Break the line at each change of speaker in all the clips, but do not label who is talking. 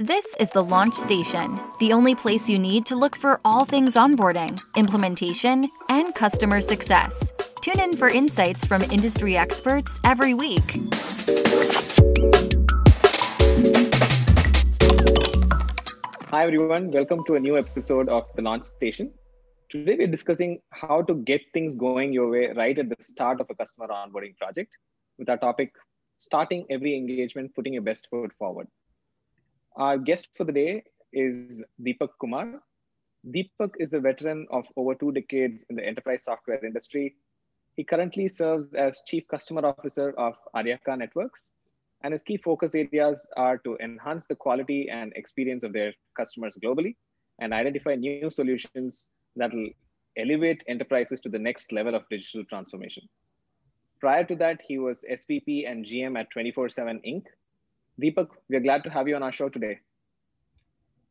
This is the Launch Station, the only place you need to look for all things onboarding, implementation, and customer success. Tune in for insights from industry experts every week.
Hi, everyone. Welcome to a new episode of the Launch Station. Today, we're discussing how to get things going your way right at the start of a customer onboarding project with our topic starting every engagement, putting your best foot forward. Our guest for the day is Deepak Kumar. Deepak is a veteran of over two decades in the enterprise software industry. He currently serves as Chief Customer Officer of Aryaka Networks, and his key focus areas are to enhance the quality and experience of their customers globally and identify new solutions that will elevate enterprises to the next level of digital transformation. Prior to that, he was SVP and GM at 24 7 Inc., Deepak, we're glad to have you on our show today.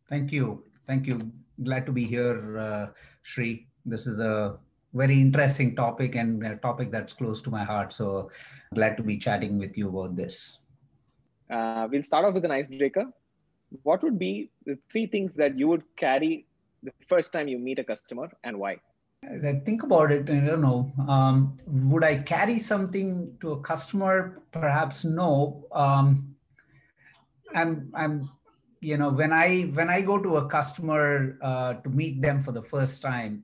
Thank you. Thank you. Glad to be here, uh, Shri. This is a very interesting topic and a topic that's close to my heart. So glad to be chatting with you about this.
Uh, we'll start off with an icebreaker. What would be the three things that you would carry the first time you meet a customer and why?
As I think about it, I don't know. Um, would I carry something to a customer? Perhaps no. Um, I'm I'm you know when I when I go to a customer uh, to meet them for the first time,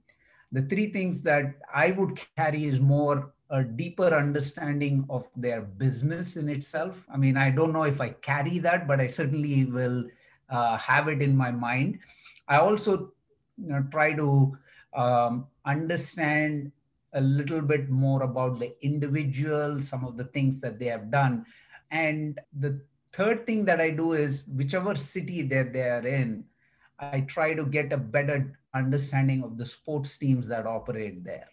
the three things that I would carry is more a deeper understanding of their business in itself. I mean, I don't know if I carry that, but I certainly will uh, have it in my mind. I also you know, try to um, understand a little bit more about the individual, some of the things that they have done. And the third thing that I do is whichever city that they are in, I try to get a better understanding of the sports teams that operate there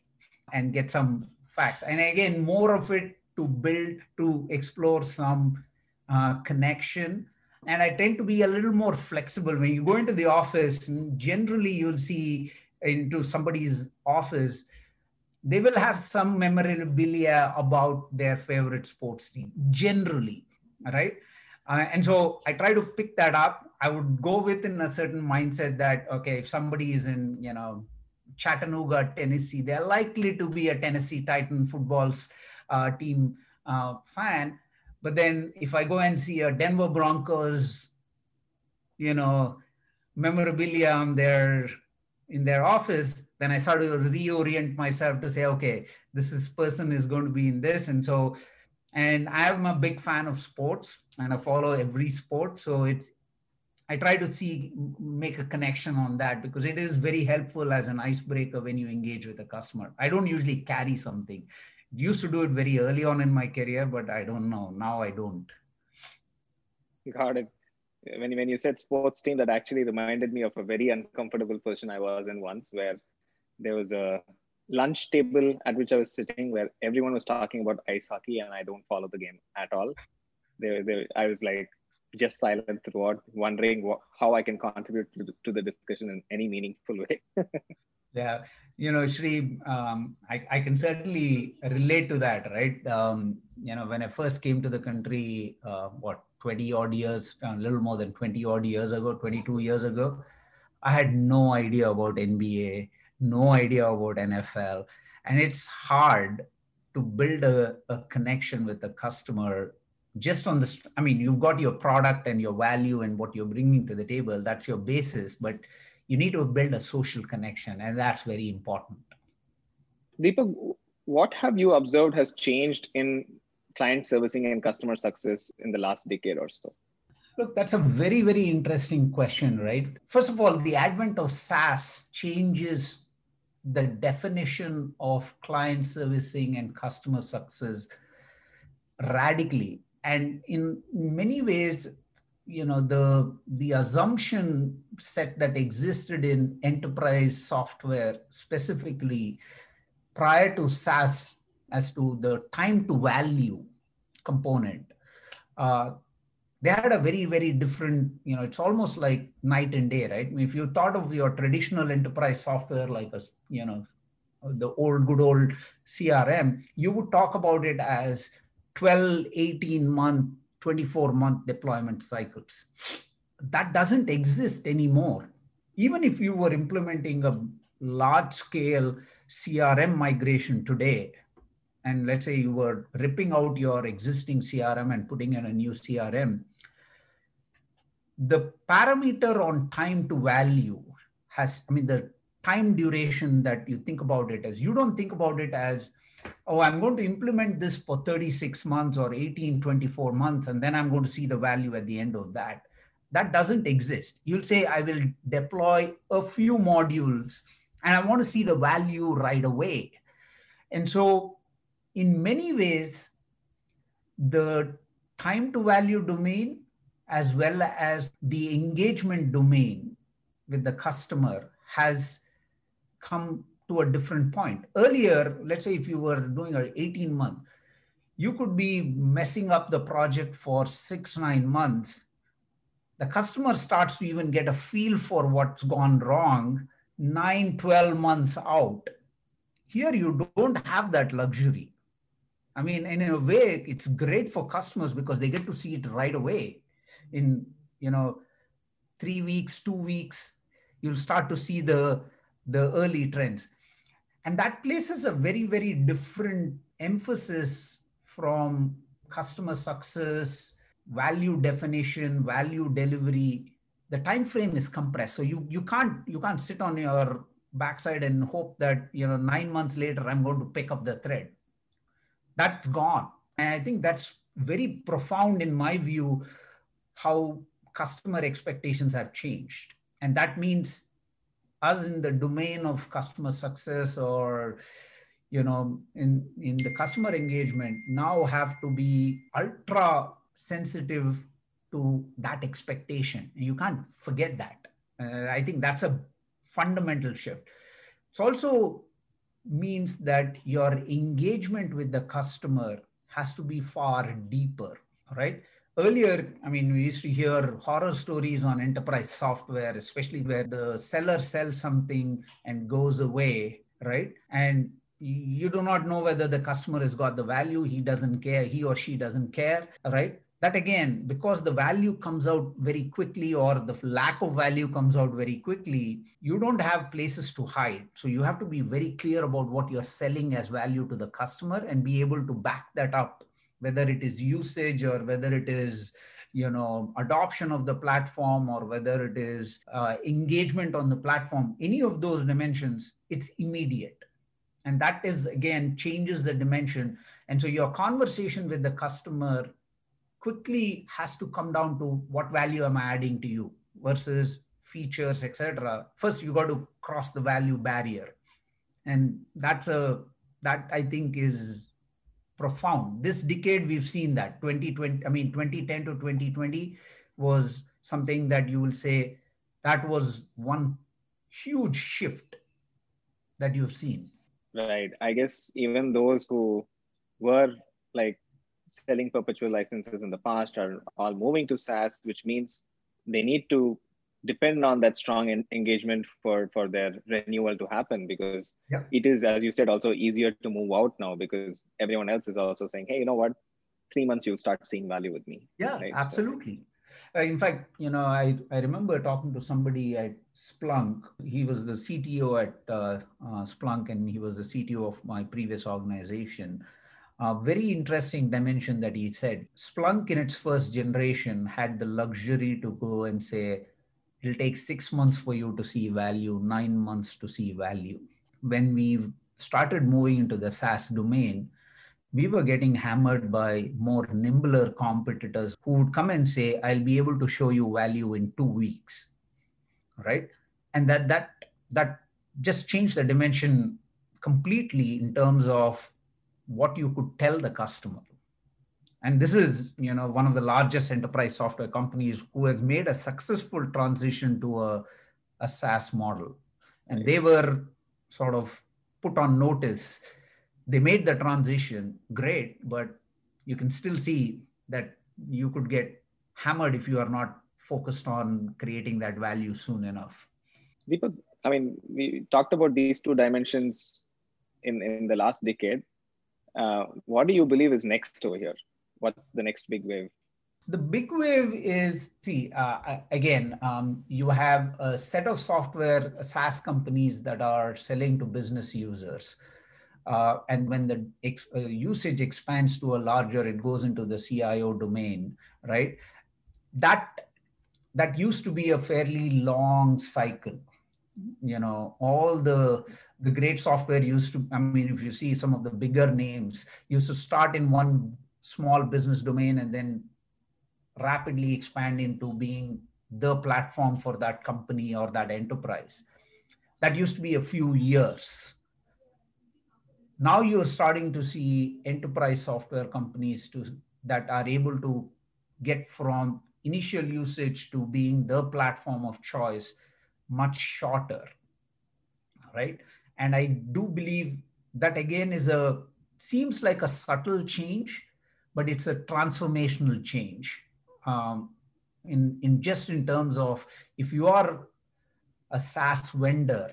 and get some facts. And again, more of it to build, to explore some uh, connection. And I tend to be a little more flexible. When you go into the office, generally you'll see into somebody's office, they will have some memorabilia about their favorite sports team, generally, right? Uh, and so I try to pick that up. I would go within a certain mindset that, okay, if somebody is in, you know, Chattanooga, Tennessee, they're likely to be a Tennessee Titan football's uh, team uh, fan. But then if I go and see a Denver Broncos, you know, memorabilia on their in their office, then I start to reorient myself to say, okay, this is person is going to be in this. And so and i'm a big fan of sports and i follow every sport. So it's i try to see make a connection on that because it is very helpful as an icebreaker when you engage with a customer. I don't usually carry something. Used to do it very early on in my career but i don't know. Now i don't.
Got it. When, when you said sports team that actually reminded me of a very uncomfortable position i was in once where there was a lunch table at which I was sitting where everyone was talking about ice hockey and I don't follow the game at all. They, they, I was like just silent throughout, wondering what, how I can contribute to the, to the discussion in any meaningful way.
yeah, you know, Shri, um, I, I can certainly relate to that, right? Um, you know, when I first came to the country, uh, what, 20 odd years, a little more than 20 odd years ago, 22 years ago, I had no idea about NBA no idea about NFL. And it's hard to build a, a connection with the customer just on this. I mean, you've got your product and your value and what you're bringing to the table. That's your basis, but you need to build a social connection, and that's very important.
Deepak, what have you observed has changed in client servicing and customer success in the last decade or so?
Look, that's a very, very interesting question, right? First of all, the advent of SaaS changes the definition of client servicing and customer success radically. And in many ways you know the the assumption set that existed in enterprise software specifically prior to SaaS as to the time to value component uh, they had a very very different you know it's almost like night and day right I mean, if you thought of your traditional enterprise software like a you know the old good old crm you would talk about it as 12 18 month 24 month deployment cycles that doesn't exist anymore. Even if you were implementing a large scale CRM migration today, and let's say you were ripping out your existing CRM and putting in a new CRM, the parameter on time to value has, I mean, the time duration that you think about it as, you don't think about it as, oh, I'm going to implement this for 36 months or 18, 24 months, and then I'm going to see the value at the end of that. That doesn't exist. You'll say, I will deploy a few modules and I want to see the value right away. And so, in many ways, the time to value domain as well as the engagement domain with the customer has come to a different point. Earlier, let's say if you were doing an 18 month, you could be messing up the project for six, nine months. The customer starts to even get a feel for what's gone wrong nine, 12 months out. Here, you don't have that luxury. I mean, in a way, it's great for customers because they get to see it right away. In you know, three weeks, two weeks, you'll start to see the the early trends, and that places a very very different emphasis from customer success, value definition, value delivery. The time frame is compressed. So you you can't you can't sit on your backside and hope that you know nine months later i'm going to pick up the thread. That's gone. And i think that's very profound in my view how customer expectations have changed and that means us in the domain of customer success or you know in in the customer engagement now have to be ultra sensitive to that expectation. You can't forget that. Uh, I think that's a fundamental shift. It also means that your engagement with the customer has to be far deeper, right? Earlier, I mean, we used to hear horror stories on enterprise software, especially where the seller sells something and goes away, right? And you do not know whether the customer has got the value, he doesn't care, he or she doesn't care, right? that again because the value comes out very quickly or the lack of value comes out very quickly you don't have places to hide so you have to be very clear about what you're selling as value to the customer and be able to back that up whether it is usage or whether it is you know adoption of the platform or whether it is uh, engagement on the platform any of those dimensions it's immediate. And that is again changes the dimension. And so your conversation with the customer quickly has to come down to what value am I adding to you versus features, etc. First, you got to cross the value barrier, and that's a that I think is profound. This decade, we've seen that 2020. I mean, 2010 to 2020 was something that you will say that was one huge shift that you've seen.
Right. I guess even those who were like selling perpetual licenses in the past are all moving to SaaS, which means they need to depend on that strong engagement for for their renewal to happen because yeah. it is as you said also easier to move out now because everyone else is also saying hey you know what three months you'll start seeing value with me
yeah right? absolutely so, uh, in fact you know i i remember talking to somebody at splunk he was the cto at uh, uh, splunk and he was the cto of my previous organization a very interesting dimension that he said. Splunk in its first generation had the luxury to go and say, it'll take six months for you to see value, nine months to see value. When we started moving into the SaaS domain, we were getting hammered by more nimbler competitors who would come and say, I'll be able to show you value in two weeks. Right. And that that that just changed the dimension completely in terms of what you could tell the customer and this is you know one of the largest enterprise software companies who has made a successful transition to a, a saas model. And they were sort of put on notice. They made the transition great but you can still see that you could get hammered if you are not focused on creating that value soon enough.
Deepak, i mean we talked about these two dimensions in in the last decade. Uh, what do you believe is next over here? What's the next big wave?
the big wave is see uh, again um, you have a set of software saas companies that are selling to business users. Uh, and when the ex- uh, usage expands to a larger it goes into the cio domain right? That that used to be a fairly long cycle. You know all the the great software used to i mean if you see some of the bigger names used to start in one small business domain and then rapidly expand into being the platform for that company or that enterprise. That used to be a few years. Now you're starting to see enterprise software companies to that are able to get from initial usage to being the platform of choice much shorter right? And i do believe that again is a seems like a subtle change but it's a transformational change um, in in just in terms of if you are a SaaS vendor,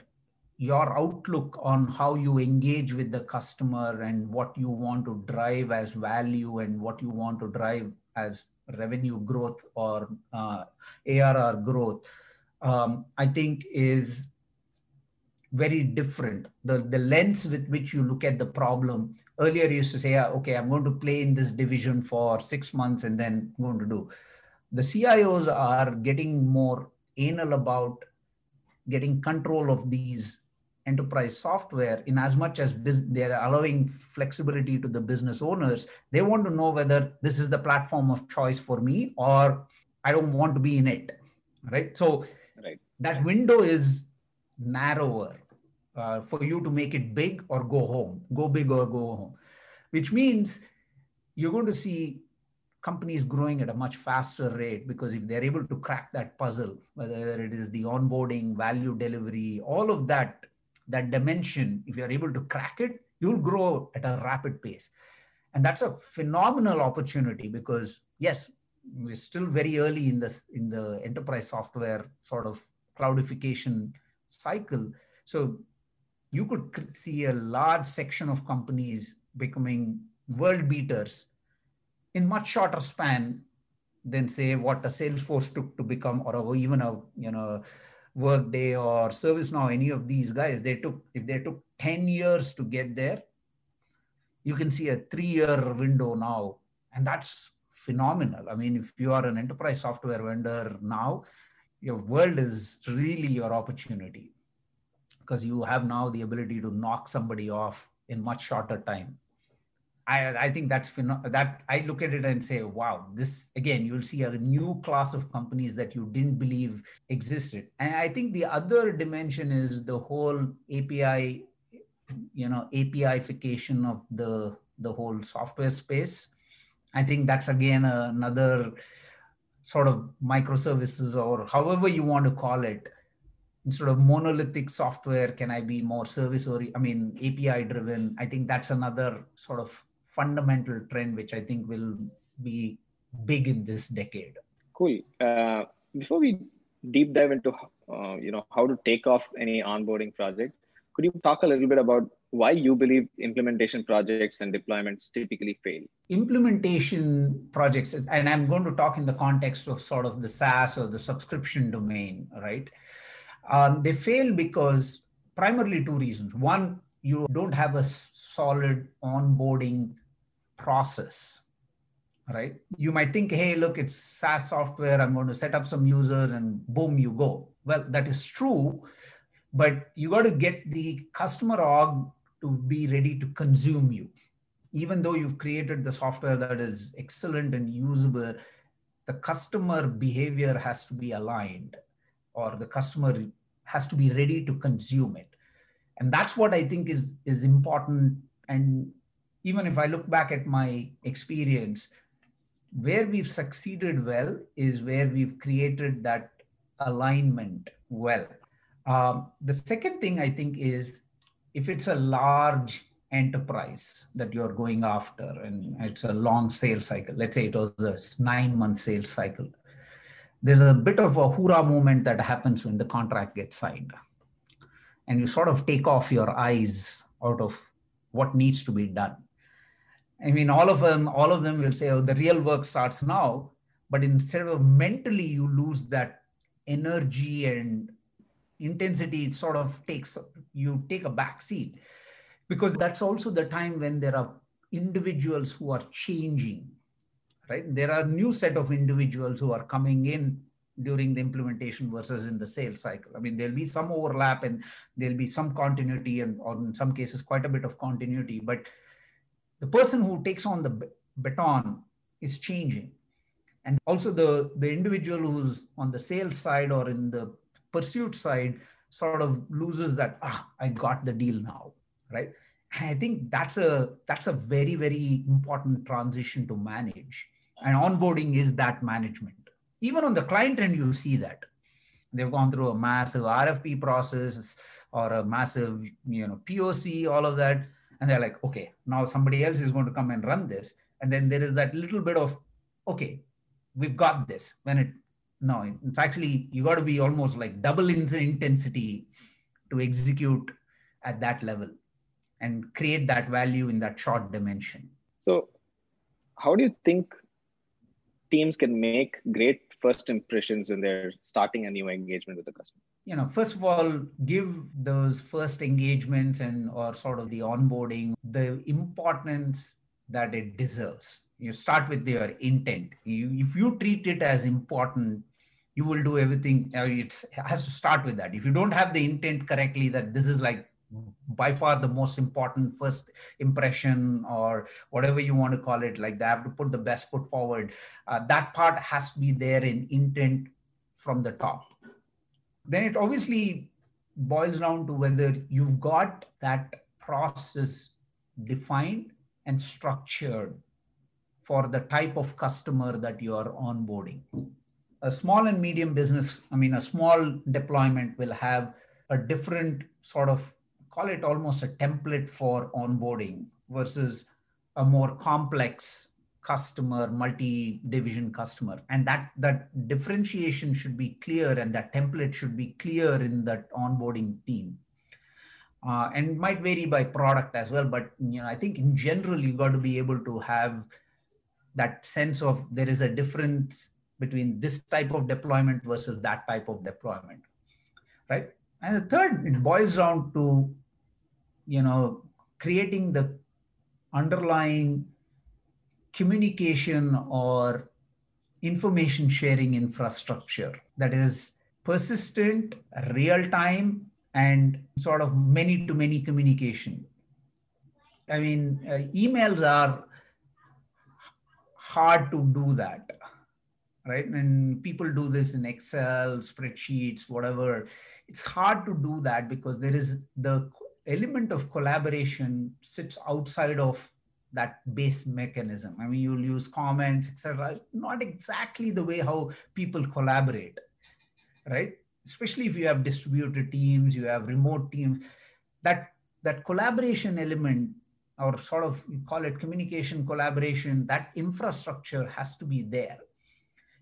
your outlook on how you engage with the customer and what you want to drive as value and what you want to drive as revenue growth or uh, ARR growth, um, I think is very different. The, the lens with which you look at the problem earlier you used to say, yeah, okay, I'm going to play in this division for six months and then I'm going to do. The CIOs are getting more anal about getting control of these enterprise software in as much as they're allowing flexibility to the business owners they want to know whether this is the platform of choice for me or i don't want to be in it right so right. that window is narrower uh, for you to make it big or go home, go big or go home, which means you're going to see companies growing at a much faster rate because if they're able to crack that puzzle, whether it is the onboarding, value delivery, all of that, that dimension, if you're able to crack it, you'll grow at a rapid pace. And that's a phenomenal opportunity because yes, we're still very early in this in the enterprise software sort of cloudification cycle. So you could see a large section of companies becoming world beaters in much shorter span than say what a Salesforce took to become, or even a you know Workday or ServiceNow. Any of these guys, they took if they took ten years to get there, you can see a three-year window now, and that's phenomenal. I mean, if you are an enterprise software vendor now, your world is really your opportunity because you have now the ability to knock somebody off in much shorter time. I, I think that's that I look at it and say, wow, this again, you'll see a new class of companies that you didn't believe existed. And I think the other dimension is the whole API, you know, APIification of the the whole software space. I think that's again another sort of microservices or however you want to call it instead of monolithic software can i be more service or i mean api driven? I think that's another sort of fundamental trend which i think will be big in this decade.
Cool. Uh, before we deep dive into uh, you know how to take off any onboarding project could you talk a little bit about why you believe implementation projects and deployments typically fail?
Implementation projects and i'm going to talk in the context of sort of the saas or the subscription domain right um, they fail because primarily two reasons. One, you don't have a solid onboarding process, right? You might think, hey, look, it's SaaS software. I'm going to set up some users and boom, you go. Well, that is true, but you got to get the customer org to be ready to consume you. Even though you've created the software that is excellent and usable, the customer behavior has to be aligned or the customer has to be ready to consume it. And that's what i think is is important. And even if i look back at my experience where we've succeeded well is where we've created that alignment well. Um, the second thing i think is if it's a large enterprise that you're going after and it's a long sales cycle let's say it was a nine month sales cycle there's a bit of a hoorah moment that happens when the contract gets signed. And you sort of take off your eyes out of what needs to be done. I mean, all of them, all of them will say, oh, the real work starts now. but instead of mentally you lose that energy and intensity it sort of takes you take a back seat because that's also the time when there are individuals who are changing right? There are new set of individuals who are coming in during the implementation versus in the sales cycle. I mean there'll be some overlap and there'll be some continuity and or in some cases quite a bit of continuity. But the person who takes on the baton is changing. And also the the individual who's on the sales side or in the pursuit side sort of loses that ah i got the deal now right? And i think that's a that's a very very important transition to manage and onboarding is that management. Even on the client end you see that. They've gone through a massive rfp process or a massive you know poc all of that. And they're like okay now somebody else is going to come and run this. And then there is that little bit of okay we've got this. When it no it's actually you got to be almost like double in intensity to execute at that level and create that value in that short dimension.
So how do you think teams can make great first impressions when they're starting a new engagement with the customer.
You know first of all give those first engagements and or sort of the onboarding the importance that it deserves. You start with your intent. You, if you treat it as important you will do everything. Uh, it has to start with that. If you don't have the intent correctly that this is like by far the most important first impression or whatever you want to call it like they have to put the best foot forward uh, that part has to be there in intent from the top then it obviously boils down to whether you've got that process defined and structured for the type of customer that you are onboarding. A small and medium business, I mean, a small deployment will have a different sort of, call it almost a template for onboarding versus a more complex customer, multi-division customer. And that, that differentiation should be clear and that template should be clear in that onboarding team uh, and might vary by product as well but you know i think in general you've got to be able to have that sense of there is a difference between this type of deployment versus that type of deployment right and the third it boils down to you know creating the underlying communication or information sharing infrastructure that is persistent real time and sort of many to many communication. I mean, uh, emails are hard to do that, right? And people do this in Excel, spreadsheets, whatever. It's hard to do that because there is the element of collaboration sits outside of that base mechanism. I mean, you'll use comments, etc. Not exactly the way how people collaborate, right? especially if you have distributed teams, you have remote teams, that that collaboration element or sort of call it communication collaboration, that infrastructure has to be there.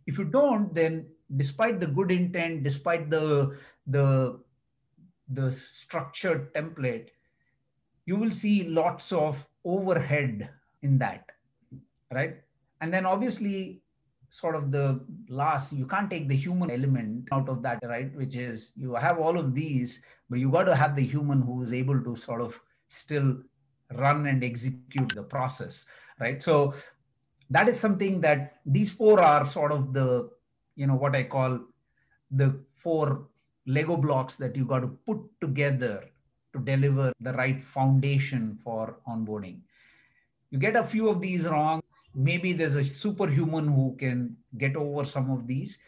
If you don't, then despite the good intent, despite the the the structured template, you will see lots of overhead in that, right? And then obviously sort of the last you can't take the human element out of that right which is you have all of these but you got to have the human who is able to sort of still run and execute the process right so that is something that these four are sort of the you know what i call the four lego blocks that you got to put together to deliver the right foundation for onboarding. You get a few of these wrong. Maybe there's a superhuman who can get over some of these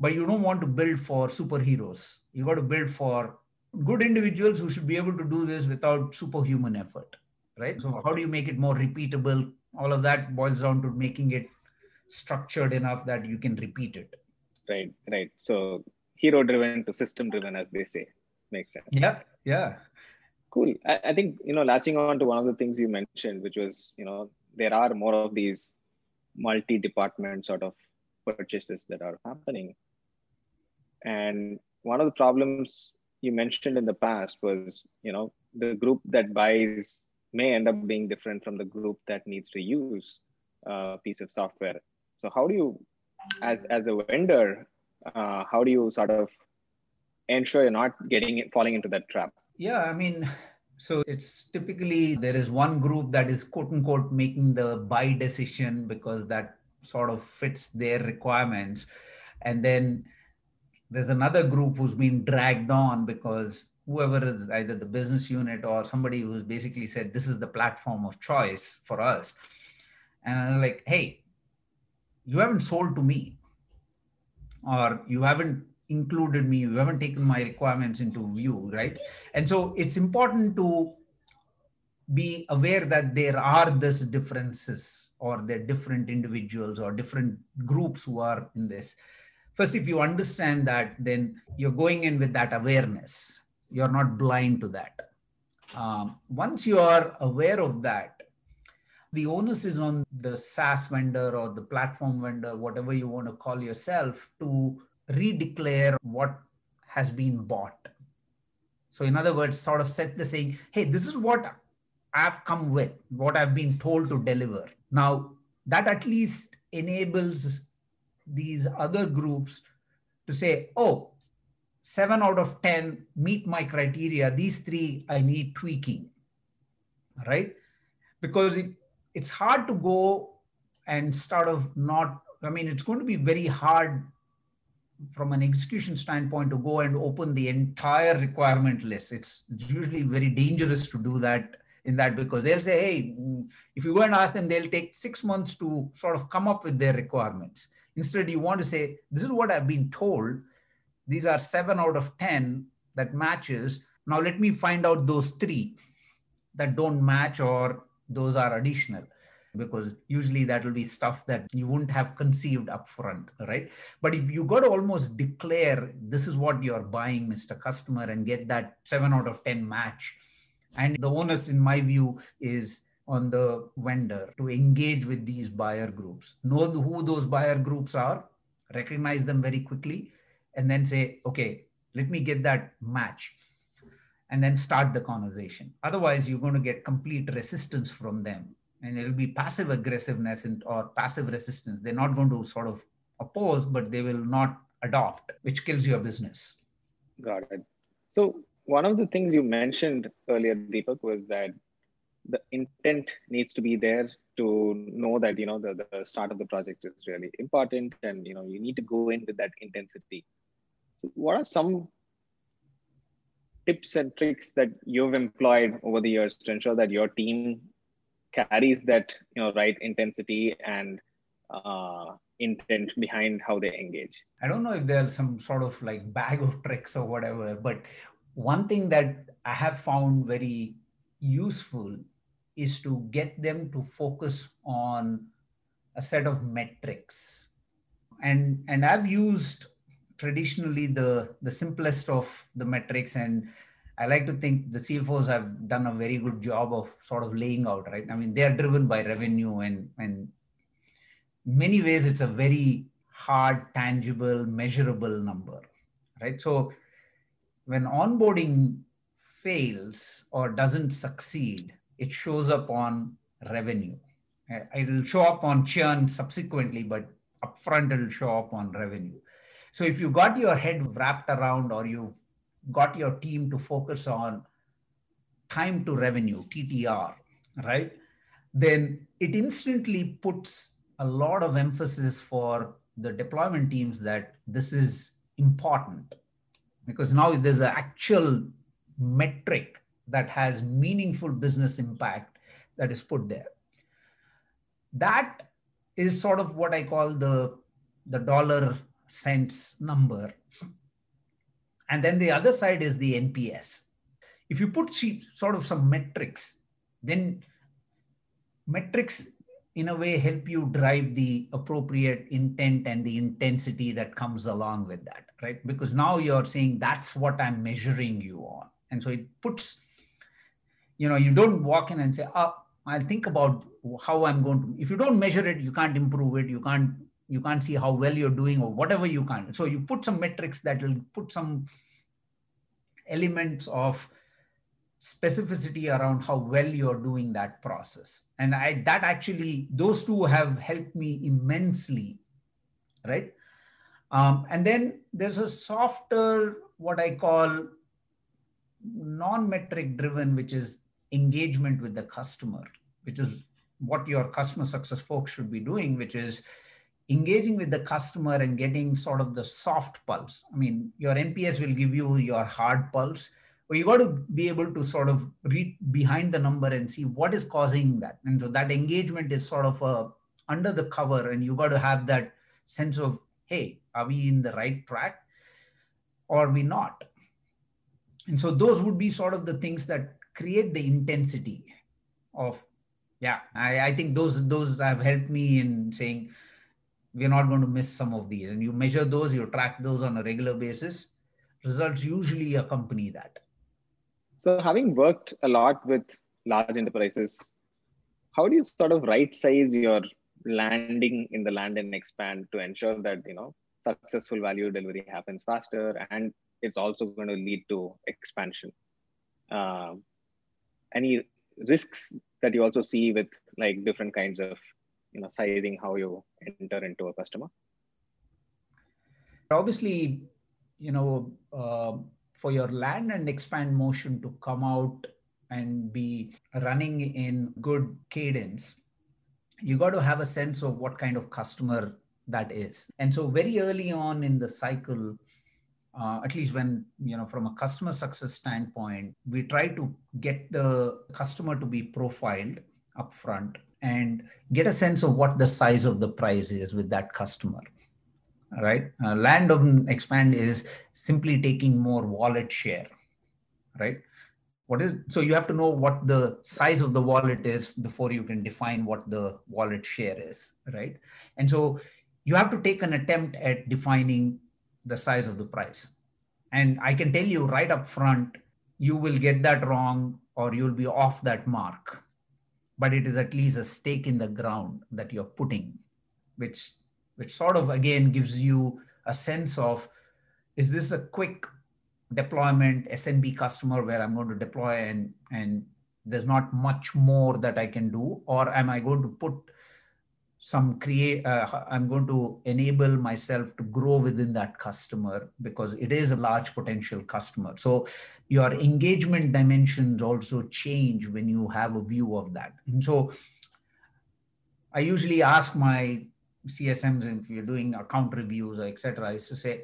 but you don't want to build for superheroes. You got to build for good individuals who should be able to do this without superhuman effort right? So how do you make it more repeatable? All of that boils down to making it structured enough that you can repeat it.
Right right. So hero driven to system driven as they say makes sense
yeah yeah
cool I, I think you know latching on to one of the things you mentioned which was you know there are more of these multi-department sort of purchases that are happening. And one of the problems you mentioned in the past was, you know, the group that buys may end up being different from the group that needs to use a piece of software. So how do you as as a vendor, uh, how do you sort of ensure you're not getting falling into that trap?
Yeah, I mean, so it's typically there is one group that is quote unquote making the buy decision because that sort of fits their requirements. And then there's another group who's been dragged on because whoever is either the business unit or somebody who's basically said, this is the platform of choice for us. And I'm like, hey, you haven't sold to me or you haven't included me you haven't taken my requirements into view right? And so it's important to be aware that there are these differences or there are different individuals or different groups who are in this. First if you understand that then you're going in with that awareness. You're not blind to that. Um, once you are aware of that the onus is on the SaaS vendor or the platform vendor, whatever you want to call yourself, to redeclare what has been bought. So, in other words, sort of set the saying, hey, this is what I've come with, what I've been told to deliver. Now, that at least enables these other groups to say, oh, seven out of 10 meet my criteria. These three I need tweaking, right? Because it's hard to go and start of not, I mean, it's going to be very hard from an execution standpoint to go and open the entire requirement list. It's, it's usually very dangerous to do that in that because they'll say, hey, if you go and ask them, they'll take six months to sort of come up with their requirements. Instead, you want to say, this is what I've been told. These are seven out of 10 that matches. Now let me find out those three that don't match or those are additional because usually that will be stuff that you wouldn't have conceived upfront, right? But if you got to almost declare this is what you're buying, Mr. Customer, and get that seven out of 10 match. And the onus, in my view, is on the vendor to engage with these buyer groups, know who those buyer groups are, recognize them very quickly, and then say, okay, let me get that match and then start the conversation. Otherwise, you're going to get complete resistance from them and it'll be passive aggressiveness or passive resistance. They're not going to sort of oppose, but they will not adopt, which kills your business.
Got it. So one of the things you mentioned earlier, Deepak, was that the intent needs to be there to know that you know the, the start of the project is really important and you know you need to go in with that intensity So, what are some tips and tricks that you've employed over the years to ensure that your team carries that you know right intensity and uh, intent behind how they engage?
I don't know if there's some sort of like bag of tricks or whatever but one thing that i have found very useful is to get them to focus on a set of metrics. And and i've used traditionally the the simplest of the metrics and I like to think the CFOs have done a very good job of sort of laying out, right? I mean, they are driven by revenue and and many ways it's a very hard, tangible, measurable number, right? So when onboarding fails or doesn't succeed, it shows up on revenue. Uh, it'll show up on churn subsequently, but upfront it'll show up on revenue. So if you got your head wrapped around or you got your team to focus on time to revenue, TTR, right? Then it instantly puts a lot of emphasis for the deployment teams that this is important because now there's an actual metric that has meaningful business impact that is put there. That is sort of what I call the, the dollar cents number and then the other side is the NPS. If you put sort of some metrics, then metrics in a way help you drive the appropriate intent and the intensity that comes along with that, right? Because now you're saying that's what I'm measuring you on. And so it puts, you know, you don't walk in and say, oh, I'll think about how I'm going to. If you don't measure it, you can't improve it. You can't you can't see how well you're doing or whatever you can so you put some metrics that will put some elements of specificity around how well you're doing that process and i that actually those two have helped me immensely right? Um, and then there's a softer, what I call non-metric driven, which is engagement with the customer, which is what your customer success folks should be doing, which is engaging with the customer and getting sort of the soft pulse. I mean, your NPS will give you your hard pulse, but you got to be able to sort of read behind the number and see what is causing that. And so that engagement is sort of a under the cover, and you got to have that sense of, hey, are we in the right track or are we not? And so those would be sort of the things that create the intensity of yeah I, I think those those have helped me in saying we're not going to miss some of these. And you measure those you track those on a regular basis. Results usually accompany that.
So having worked a lot with large enterprises how do you sort of right size your landing in the land and expand to ensure that you know successful value delivery happens faster and it's also going to lead to expansion? Uh, any risks that you also see with like different kinds of you know sizing how you enter into a customer?
Obviously you know uh, for your land and expand motion to come out and be running in good cadence you got to have a sense of what kind of customer that is. And so very early on in the cycle uh, at least when you know from a customer success standpoint we try to get the customer to be profiled upfront and get a sense of what the size of the prize is with that customer right uh, land of expand is simply taking more wallet share right what is so you have to know what the size of the wallet is before you can define what the wallet share is right and so you have to take an attempt at defining the size of the price. And I can tell you right up front, you will get that wrong or you'll be off that mark. But it is at least a stake in the ground that you're putting, which which sort of again gives you a sense of is this a quick deployment SMB customer where I'm going to deploy and and there's not much more that I can do, or am I going to put some create uh, i'm going to enable myself to grow within that customer because it is a large potential customer. So your engagement dimensions also change when you have a view of that. And so i usually ask my csms if you're doing account reviews or etc is to say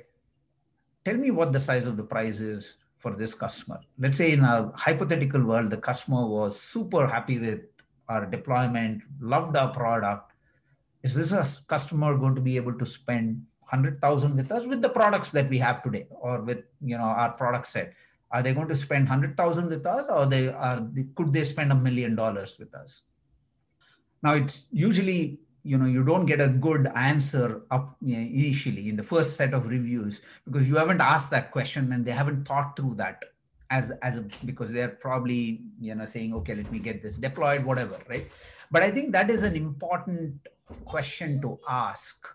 tell me what the size of the prize is for this customer. Let's say in a hypothetical world the customer was super happy with our deployment loved our product is this a customer going to be able to spend 100,000 with us with the products that we have today or with you know our product set? Are they going to spend 100,000 with us or they are could they spend a million dollars with us? Now it's usually you know you don't get a good answer up initially in the first set of reviews because you haven't asked that question and they haven't thought through that as as a, because they're probably you know saying okay let me get this deployed whatever right but i think that is an important question to ask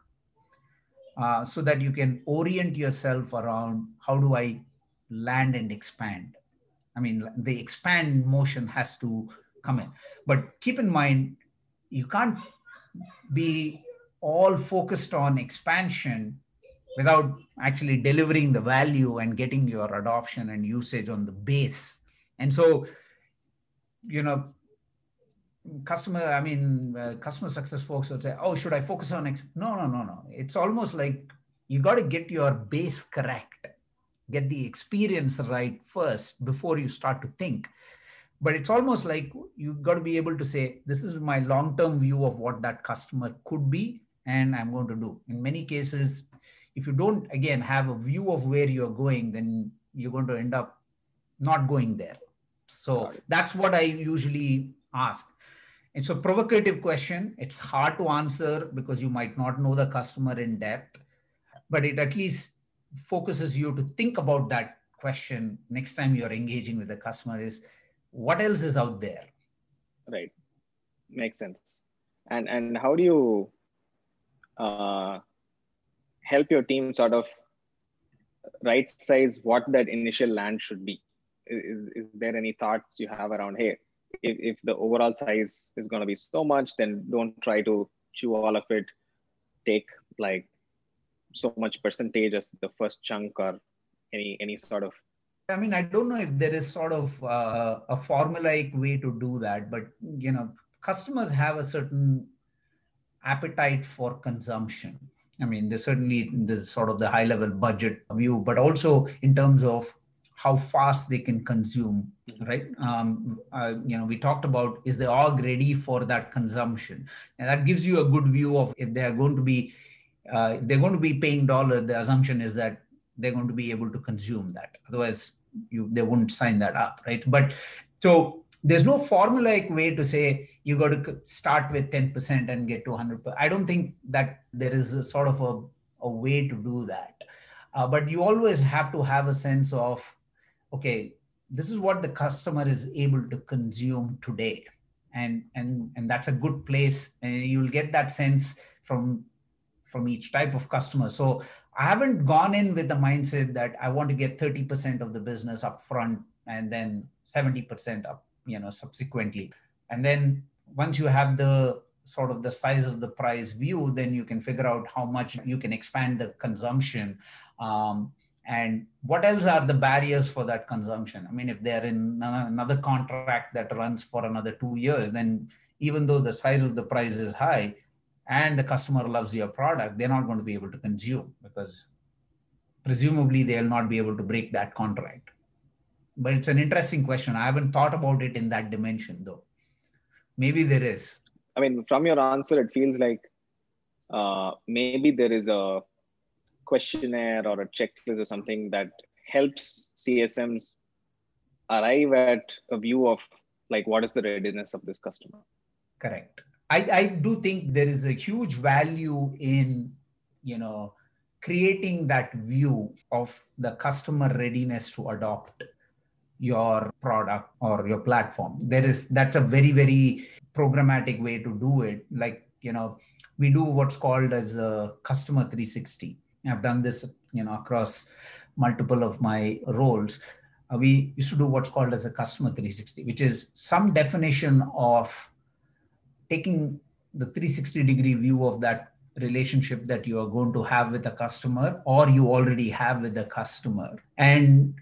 uh, so that you can orient yourself around how do I land and expand. I mean, the expand motion has to come in. But keep in mind, you can't be all focused on expansion without actually delivering the value and getting your adoption and usage on the base. And so, you know, customer i mean uh, customer success folks would say oh should i focus on it no no no no. It's almost like you got to get your base correct. Get the experience right first before you start to think. But it's almost like you got to be able to say this is my long term view of what that customer could be and i'm going to do. In many cases if you don't again have a view of where you're going then you're going to end up not going there. So that's what i usually ask it's a provocative question. It's hard to answer because you might not know the customer in depth, but it at least focuses you to think about that question next time you're engaging with the customer is what else is out there?
Right. Makes sense. And and how do you uh, help your team sort of right size what that initial land should be? Is, is there any thoughts you have around, hey, if, if the overall size is going to be so much then don't try to chew all of it take like so much percentage as the first chunk or any any sort of
I mean, I don't know if there is sort of uh, a formulaic way to do that, but you know, customers have a certain appetite for consumption. I mean, there's certainly the sort of the high level budget view, but also in terms of how fast they can consume, right? Um, uh, you know, we talked about is the org ready for that consumption, and that gives you a good view of if they are going to be, uh, they're going to be paying dollar. The assumption is that they're going to be able to consume that. Otherwise, you they wouldn't sign that up, right? But so there's no formulaic way to say you got to start with 10% and get to 100%. I don't think that there is a sort of a, a way to do that. Uh, but you always have to have a sense of, okay, this is what the customer is able to consume today. And, and, and that's a good place. And you'll get that sense from, from each type of customer. So I haven't gone in with the mindset that I want to get 30% of the business up front and then 70% up you know subsequently and then once you have the sort of the size of the price view then you can figure out how much you can expand the consumption um, and what else are the barriers for that consumption i mean if they're in another contract that runs for another two years then even though the size of the price is high and the customer loves your product they're not going to be able to consume because presumably they'll not be able to break that contract but it's an interesting question. I haven't thought about it in that dimension, though. Maybe there is.
I mean, from your answer, it feels like uh, maybe there is a questionnaire or a checklist or something that helps CSMs arrive at a view of like what is the readiness of this customer.
Correct. I, I do think there is a huge value in, you know, creating that view of the customer readiness to adopt your product or your platform there is that's a very very programmatic way to do it like you know we do what's called as a customer 360 i've done this you know across multiple of my roles. Uh, we used to do what's called as a customer 360 which is some definition of taking the 360 degree view of that relationship that you are going to have with a customer or you already have with the customer. And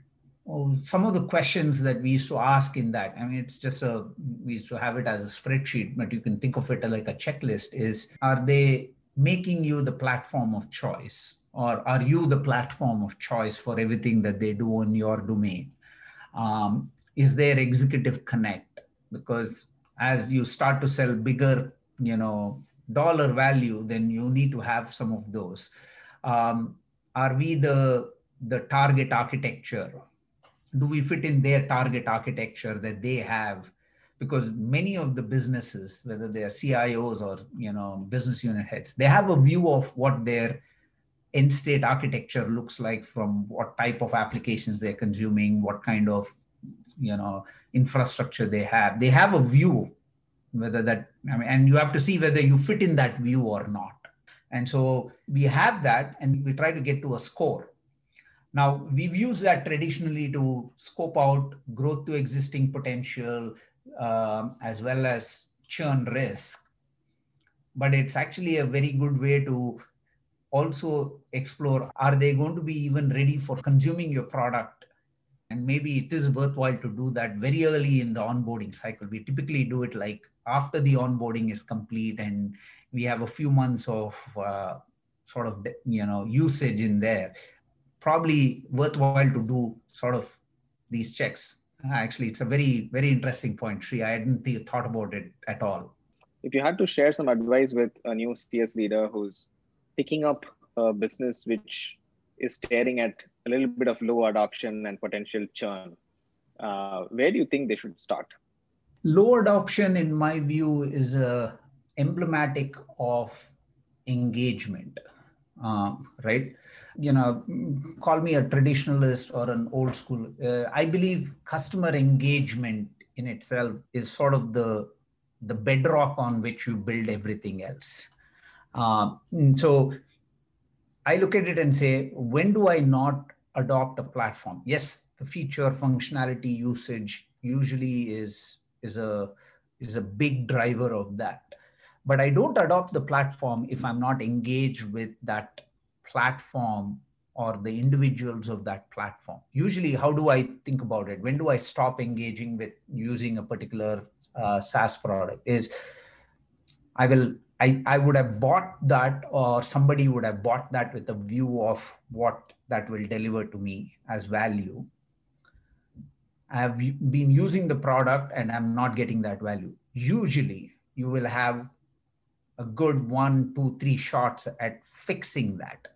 some of the questions that we used to ask in that, I mean, it's just a, we used to have it as a spreadsheet, but you can think of it like a checklist is, are they making you the platform of choice? Or are you the platform of choice for everything that they do in your domain? Um, is there executive connect? Because as you start to sell bigger, you know, dollar value, then you need to have some of those. Um, are we the the target architecture do we fit in their target architecture that they have because many of the businesses whether they are cios or you know business unit heads they have a view of what their end state architecture looks like from what type of applications they're consuming what kind of you know infrastructure they have. They have a view whether that I mean, and you have to see whether you fit in that view or not. And so we have that and we try to get to a score. Now, we've used that traditionally to scope out growth to existing potential um, as well as churn risk. But it's actually a very good way to also explore are they going to be even ready for consuming your product? And maybe it is worthwhile to do that very early in the onboarding cycle. We typically do it like after the onboarding is complete and we have a few months of uh, sort of you know usage in there probably worthwhile to do sort of these checks. Actually, it's a very, very interesting point, Sri. I hadn't th- thought about it at all.
If you had to share some advice with a new CS leader who's picking up a business which is staring at a little bit of low adoption and potential churn, uh, where do you think they should start?
Low adoption, in my view, is a emblematic of engagement um, right? You know, call me a traditionalist or an old school. Uh, I believe customer engagement in itself is sort of the the bedrock on which you build everything else. Um, so I look at it and say, when do I not adopt a platform? Yes, the feature, functionality, usage usually is is a is a big driver of that but I don't adopt the platform if I'm not engaged with that platform or the individuals of that platform. Usually, how do I think about it? When do I stop engaging with using a particular uh, SaaS product? Is I will I, I would have bought that or somebody would have bought that with a view of what that will deliver to me as value. I have been using the product and I'm not getting that value. Usually, you will have a good one, two, three shots at fixing that.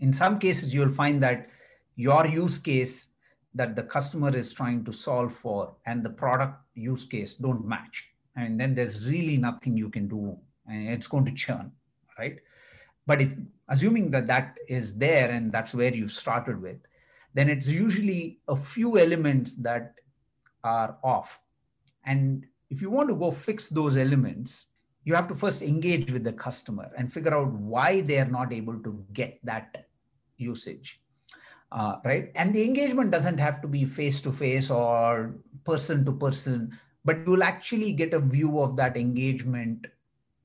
In some cases you'll find that your use case that the customer is trying to solve for and the product use case don't match. And then there's really nothing you can do and it's going to churn right? But if assuming that that is there and that's where you started with then it's usually a few elements that are off. And if you want to go fix those elements you have to first engage with the customer and figure out why they are not able to get that usage. Uh, right? And the engagement doesn't have to be face to face or person to person, but you'll actually get a view of that engagement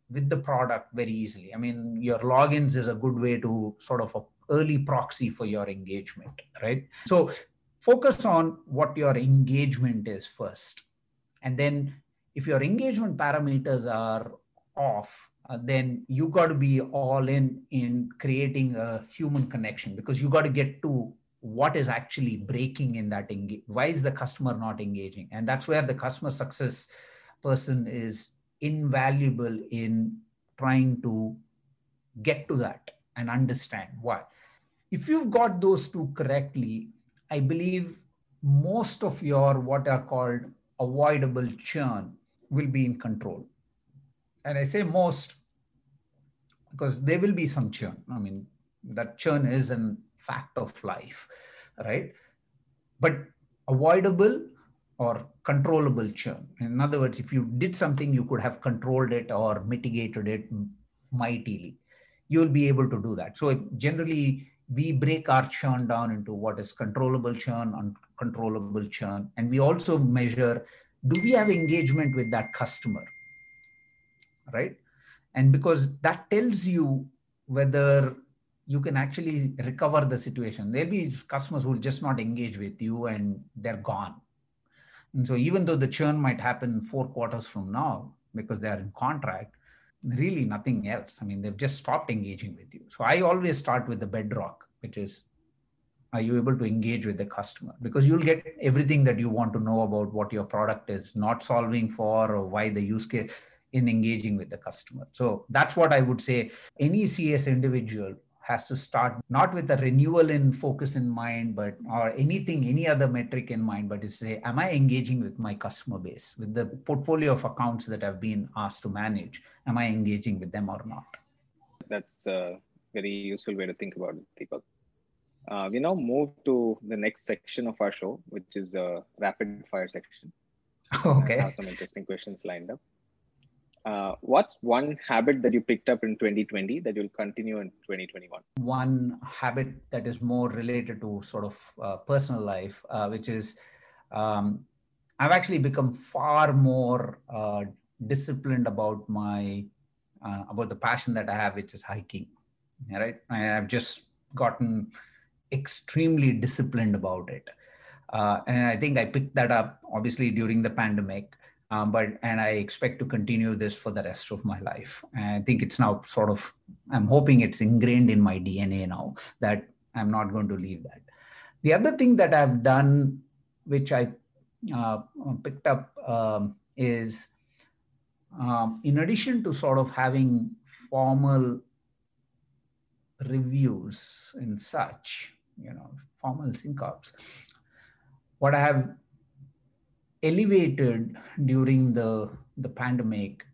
with the product very easily. I mean, your logins is a good way to sort of a early proxy for your engagement, right? So focus on what your engagement is first. And then if your engagement parameters are off, uh, then you got to be all in in creating a human connection because you got to get to what is actually breaking in that engage why is the customer not engaging? And that's where the customer success person is invaluable in trying to get to that and understand why. If you've got those two correctly i believe most of your what are called avoidable churn will be in control and I say most because there will be some churn. I mean, that churn is a fact of life, right? But avoidable or controllable churn. In other words, if you did something, you could have controlled it or mitigated it mightily. You'll be able to do that. So generally, we break our churn down into what is controllable churn, uncontrollable churn, and we also measure: do we have engagement with that customer? Right? And because that tells you whether you can actually recover the situation. There'll be customers who will just not engage with you and they're gone. And so even though the churn might happen four quarters from now because they are in contract, really nothing else. I mean, they've just stopped engaging with you. So I always start with the bedrock, which is are you able to engage with the customer because you'll get everything that you want to know about what your product is not solving for or why the use case in engaging with the customer. So that's what I would say. Any CS individual has to start not with a renewal in focus in mind, but or anything, any other metric in mind, but to say, am I engaging with my customer base, with the portfolio of accounts that I've been asked to manage? Am I engaging with them or not?
That's a very useful way to think about it, Deepak. Uh, we now move to the next section of our show, which is a rapid fire section.
Okay.
I have some interesting questions lined up uh, what's one habit that you picked up in 2020 that you'll continue in 2021
one habit that is more related to sort of uh, personal life uh, which is um, i've actually become far more uh, disciplined about my uh, about the passion that i have which is hiking right? I've just gotten extremely disciplined about it. Uh, and i think i picked that up obviously during the pandemic um, but and I expect to continue this for the rest of my life. And I think it's now sort of I'm hoping it's ingrained in my DNA now that I'm not going to leave that. The other thing that I've done, which I uh, picked up, um, is um, in addition to sort of having formal reviews and such, you know, formal sync ups, what I have elevated during the, the pandemic,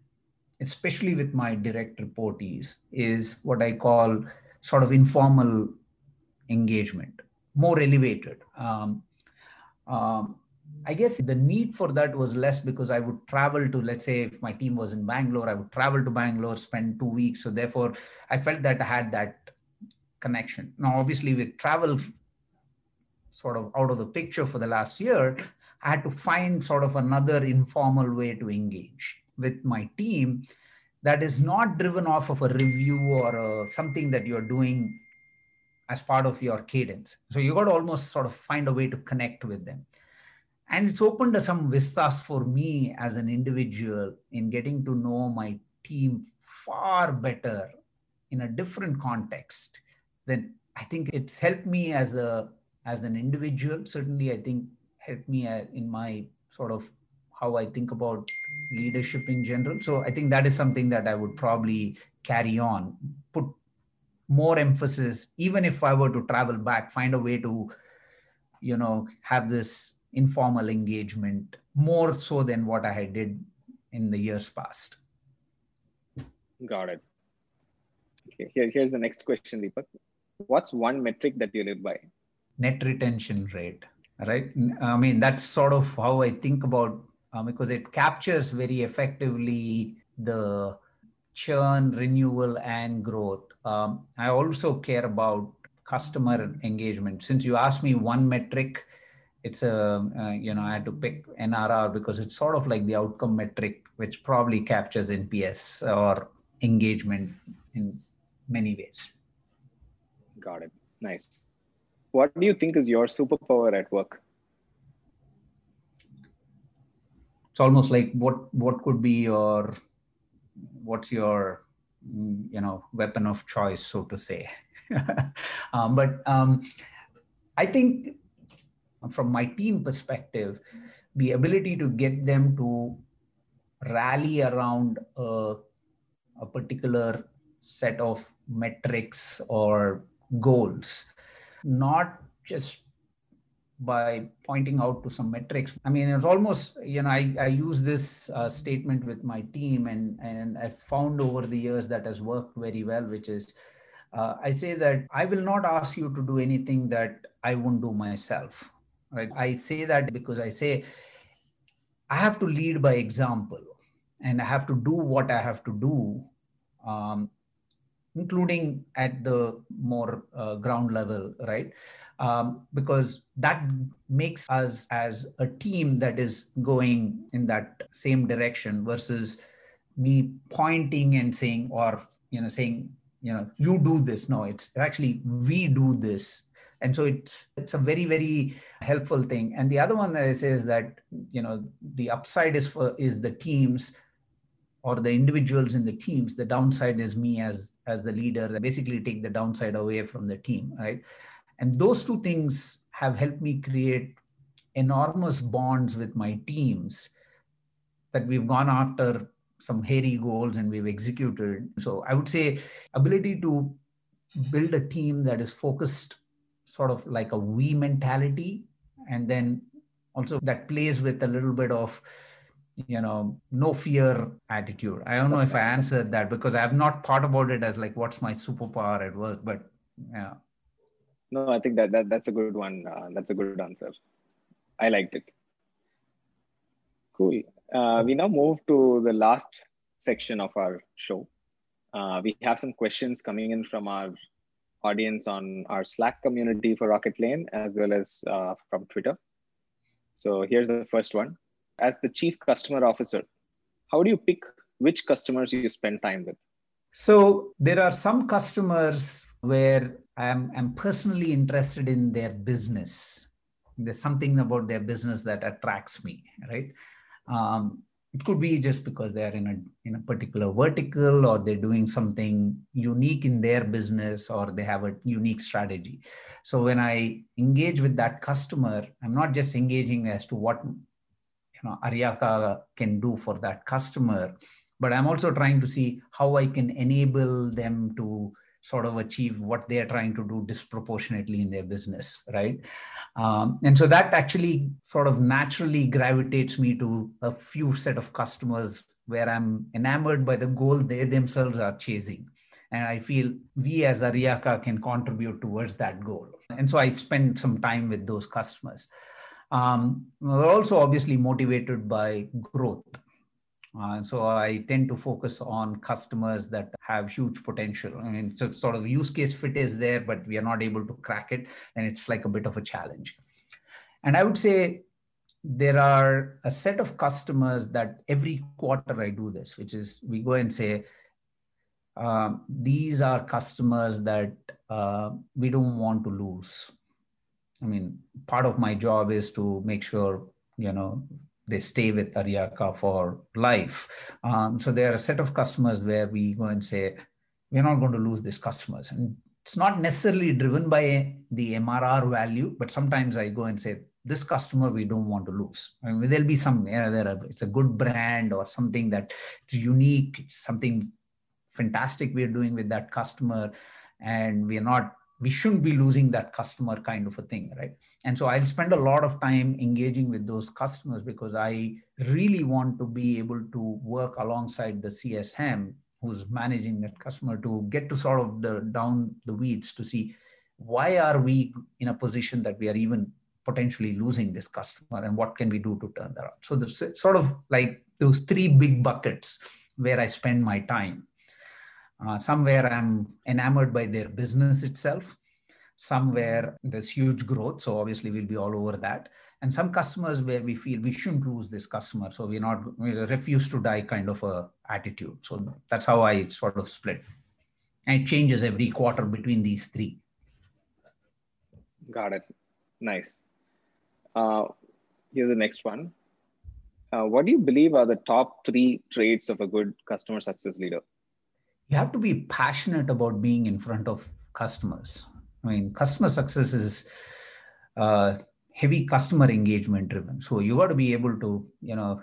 especially with my direct reportees, is what I call sort of informal engagement, more elevated. Um, um, I guess the need for that was less because I would travel to, let's say, if my team was in Bangalore, I would travel to Bangalore, spend two weeks. So therefore, I felt that I had that connection. Now, obviously, with travel sort of out of the picture for the last year, I had to find sort of another informal way to engage with my team. that is not driven off of a review or a, something that you're doing as part of your cadence. So you got to almost sort of find a way to connect with them. And it's opened some vistas for me as an individual in getting to know my team far better in a different context. Then I think it's helped me as a as an individual. Certainly, I think helped me uh, in my sort of how I think about leadership in general. So I think that is something that I would probably carry on, put more emphasis, even if I were to travel back, find a way to, you know, have this informal engagement more so than what I had did in the years past.
Got it. Okay, here, here's the next question, Deepak. What's one metric that you live by?
Net retention rate, right? I mean, that's sort of how I think about um, because it captures very effectively the churn, renewal, and growth. Um, I also care about customer engagement. Since you asked me one metric, it's a uh, you know I had to pick NRR because it's sort of like the outcome metric, which probably captures NPS or engagement in many ways.
Got it. Nice. What do you think is your superpower at work?
it's almost like what what could be your what's your you know weapon of choice so to say um, but um, i think from my team perspective the ability to get them to rally around a, a particular set of metrics or goals not just by pointing out to some metrics. I mean, it's almost, you know, I, I use this uh, statement with my team and, and I've found over the years that has worked very well, which is uh, I say that I will not ask you to do anything that I won't do myself, right? I say that because I say I have to lead by example and I have to do what I have to do um, including at the more uh, ground level, right? Um, because that makes us as a team that is going in that same direction versus me pointing and saying, or you know, saying, you know, you do this. No, it's actually we do this. And so it's it's a very very helpful thing. And the other one that I say is that you know the upside is for is the teams or the individuals in the teams the downside is me as as the leader that basically take the downside away from the team right? And those two things have helped me create enormous bonds with my teams that we've gone after some hairy goals and we've executed. So i would say ability to build a team that is focused sort of like a we mentality and then also that plays with a little bit of you know no fear attitude. I don't know if i answered that because i have not thought about it as like what's my superpower at work but yeah.
No i think that, that that's a good one uh, that's a good answer. I liked it. Cool. Uh, we now move to the last section of our show. Uh, we have some questions coming in from our audience on our slack community for Rocketlane as well as uh, from twitter. So here's the first one as the chief customer officer, how do you pick which customers you spend time with?
So there are some customers where I'm, I'm personally interested in their business. There's something about their business that attracts me, right? Um, it could be just because they're in a in a particular vertical or they're doing something unique in their business or they have a unique strategy so when i engage with that customer i'm not just engaging as to what you know Aryaka can do for that customer. But i'm also trying to see how i can enable them to sort of achieve what they are trying to do disproportionately in their business right? Um, and so that actually sort of naturally gravitates me to a few set of customers where i'm enamored by the goal they themselves are chasing. And i feel we as Aryaka can contribute towards that goal. And so i spend some time with those customers um, we're also obviously motivated by growth. Uh, so I tend to focus on customers that have huge potential. I mean, so sort of use case fit is there, but we are not able to crack it, and it's like a bit of a challenge. And I would say there are a set of customers that every quarter I do this, which is we go and say, um, these are customers that uh, we don't want to lose. I mean, part of my job is to make sure, you know, they stay with Aryaka for life. Um, so there are a set of customers where we go and say, we're not going to lose these customers. And it's not necessarily driven by the MRR value, but sometimes I go and say, this customer we don't want to lose. I mean, there'll be some, know, there are, it's a good brand or something that it's unique, something fantastic we're doing with that customer. And we're not, we shouldn't be losing that customer kind of a thing, right? And so I'll spend a lot of time engaging with those customers because I really want to be able to work alongside the CSM who's managing that customer to get to sort of the down the weeds to see why are we in a position that we are even potentially losing this customer and what can we do to turn that around so there's sort of like those three big buckets where i spend my time uh, somewhere i'm enamored by their business itself. Somewhere there's huge growth so obviously we'll be all over that. And some customers where we feel we shouldn't lose this customer so we're not we refuse to die kind of a attitude. So that's how i sort of split. And it changes every quarter between these three.
Got it. Nice. Uh, here's the next one. Uh, what do you believe are the top three traits of a good customer success leader
you have to be passionate about being in front of customers i mean customer success is uh, heavy customer engagement driven. So you got to be able to, you know,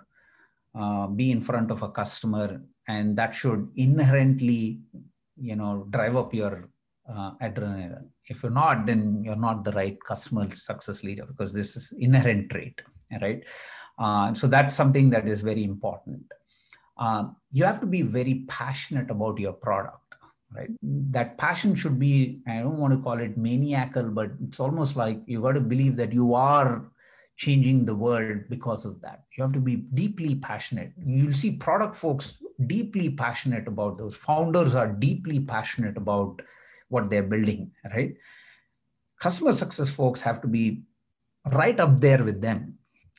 uh, be in front of a customer, and that should inherently, you know, drive up your uh, adrenaline. If you're not, then you're not the right customer success leader because this is inherent trait, right? Uh, so that's something that is very important. Uh, you have to be very passionate about your product right? That passion should be i don't want to call it maniacal but it's almost like you got to believe that you are changing the world because of that. You have to be deeply passionate. You'll see product folks deeply passionate about those. Founders are deeply passionate about what they're building right? Customer success folks have to be right up there with them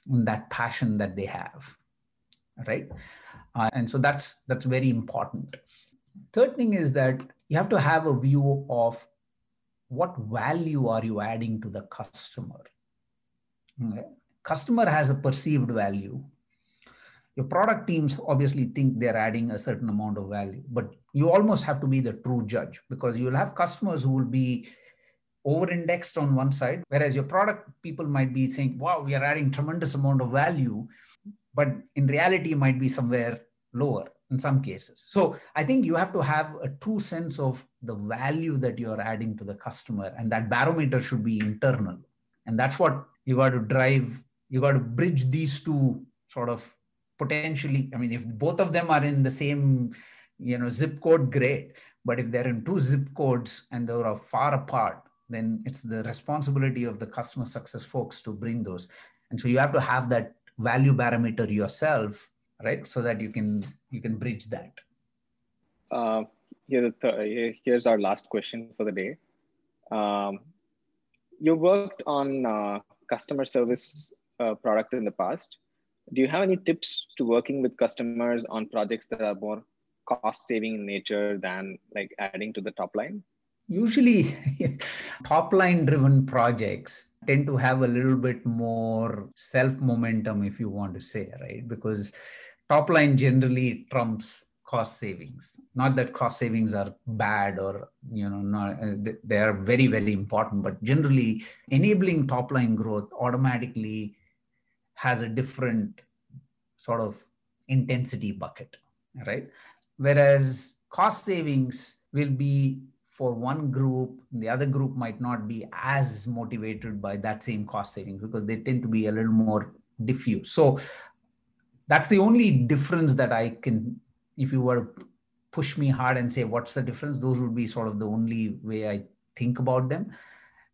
in that passion that they have right uh, and so that's that's very important Third thing is that you have to have a view of what value are you adding to the customer. Okay. Customer has a perceived value. Your product teams obviously think they're adding a certain amount of value, but you almost have to be the true judge because you'll have customers who will be over indexed on one side, whereas your product people might be saying, wow, we are adding tremendous amount of value, but in reality might be somewhere lower in some cases. So I think you have to have a true sense of the value that you're adding to the customer, and that barometer should be internal. And that's what you got to drive, you got to bridge these two sort of potentially. I mean, if both of them are in the same, you know, zip code, great. But if they're in two zip codes and they're far apart, then it's the responsibility of the customer success folks to bring those. And so you have to have that value barometer yourself right? So that you can you can bridge that.
Uh, th- here's our last question for the day. Um, you worked on uh, customer service uh, product in the past. Do you have any tips to working with customers on projects that are more cost saving in nature than like adding to the top line?
Usually, top line driven projects tend to have a little bit more self momentum, if you want to say, right? Because top line generally trumps cost savings not that cost savings are bad or you know not, uh, they are very very important but generally enabling top line growth automatically has a different sort of intensity bucket right whereas cost savings will be for one group the other group might not be as motivated by that same cost savings because they tend to be a little more diffuse so that's the only difference that I can, if you were push me hard and say, what's the difference? Those would be sort of the only way I think about them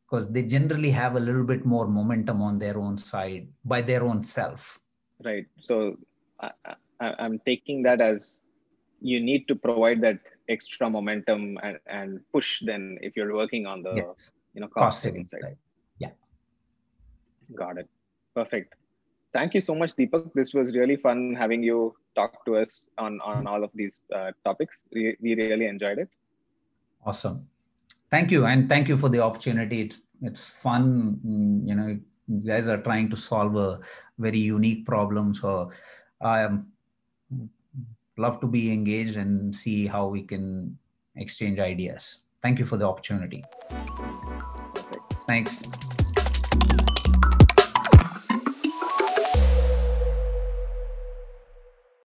because they generally have a little bit more momentum on their own side by their own self.
Right. So I, am taking that as you need to provide that extra momentum and, and push then if you're working on the yes. you know cost, cost saving side. side.
Yeah.
Got it. Perfect. thank you so much, Deepak. This was really fun having you talk to us on, on all of these uh, topics. We, we really enjoyed it.
Awesome. Thank you. And thank you for the opportunity. It's, it's fun. Mm, you know, you guys are trying to solve a very unique problem. So I um, love to be engaged and see how we can exchange ideas. Thank you for the opportunity. Thanks.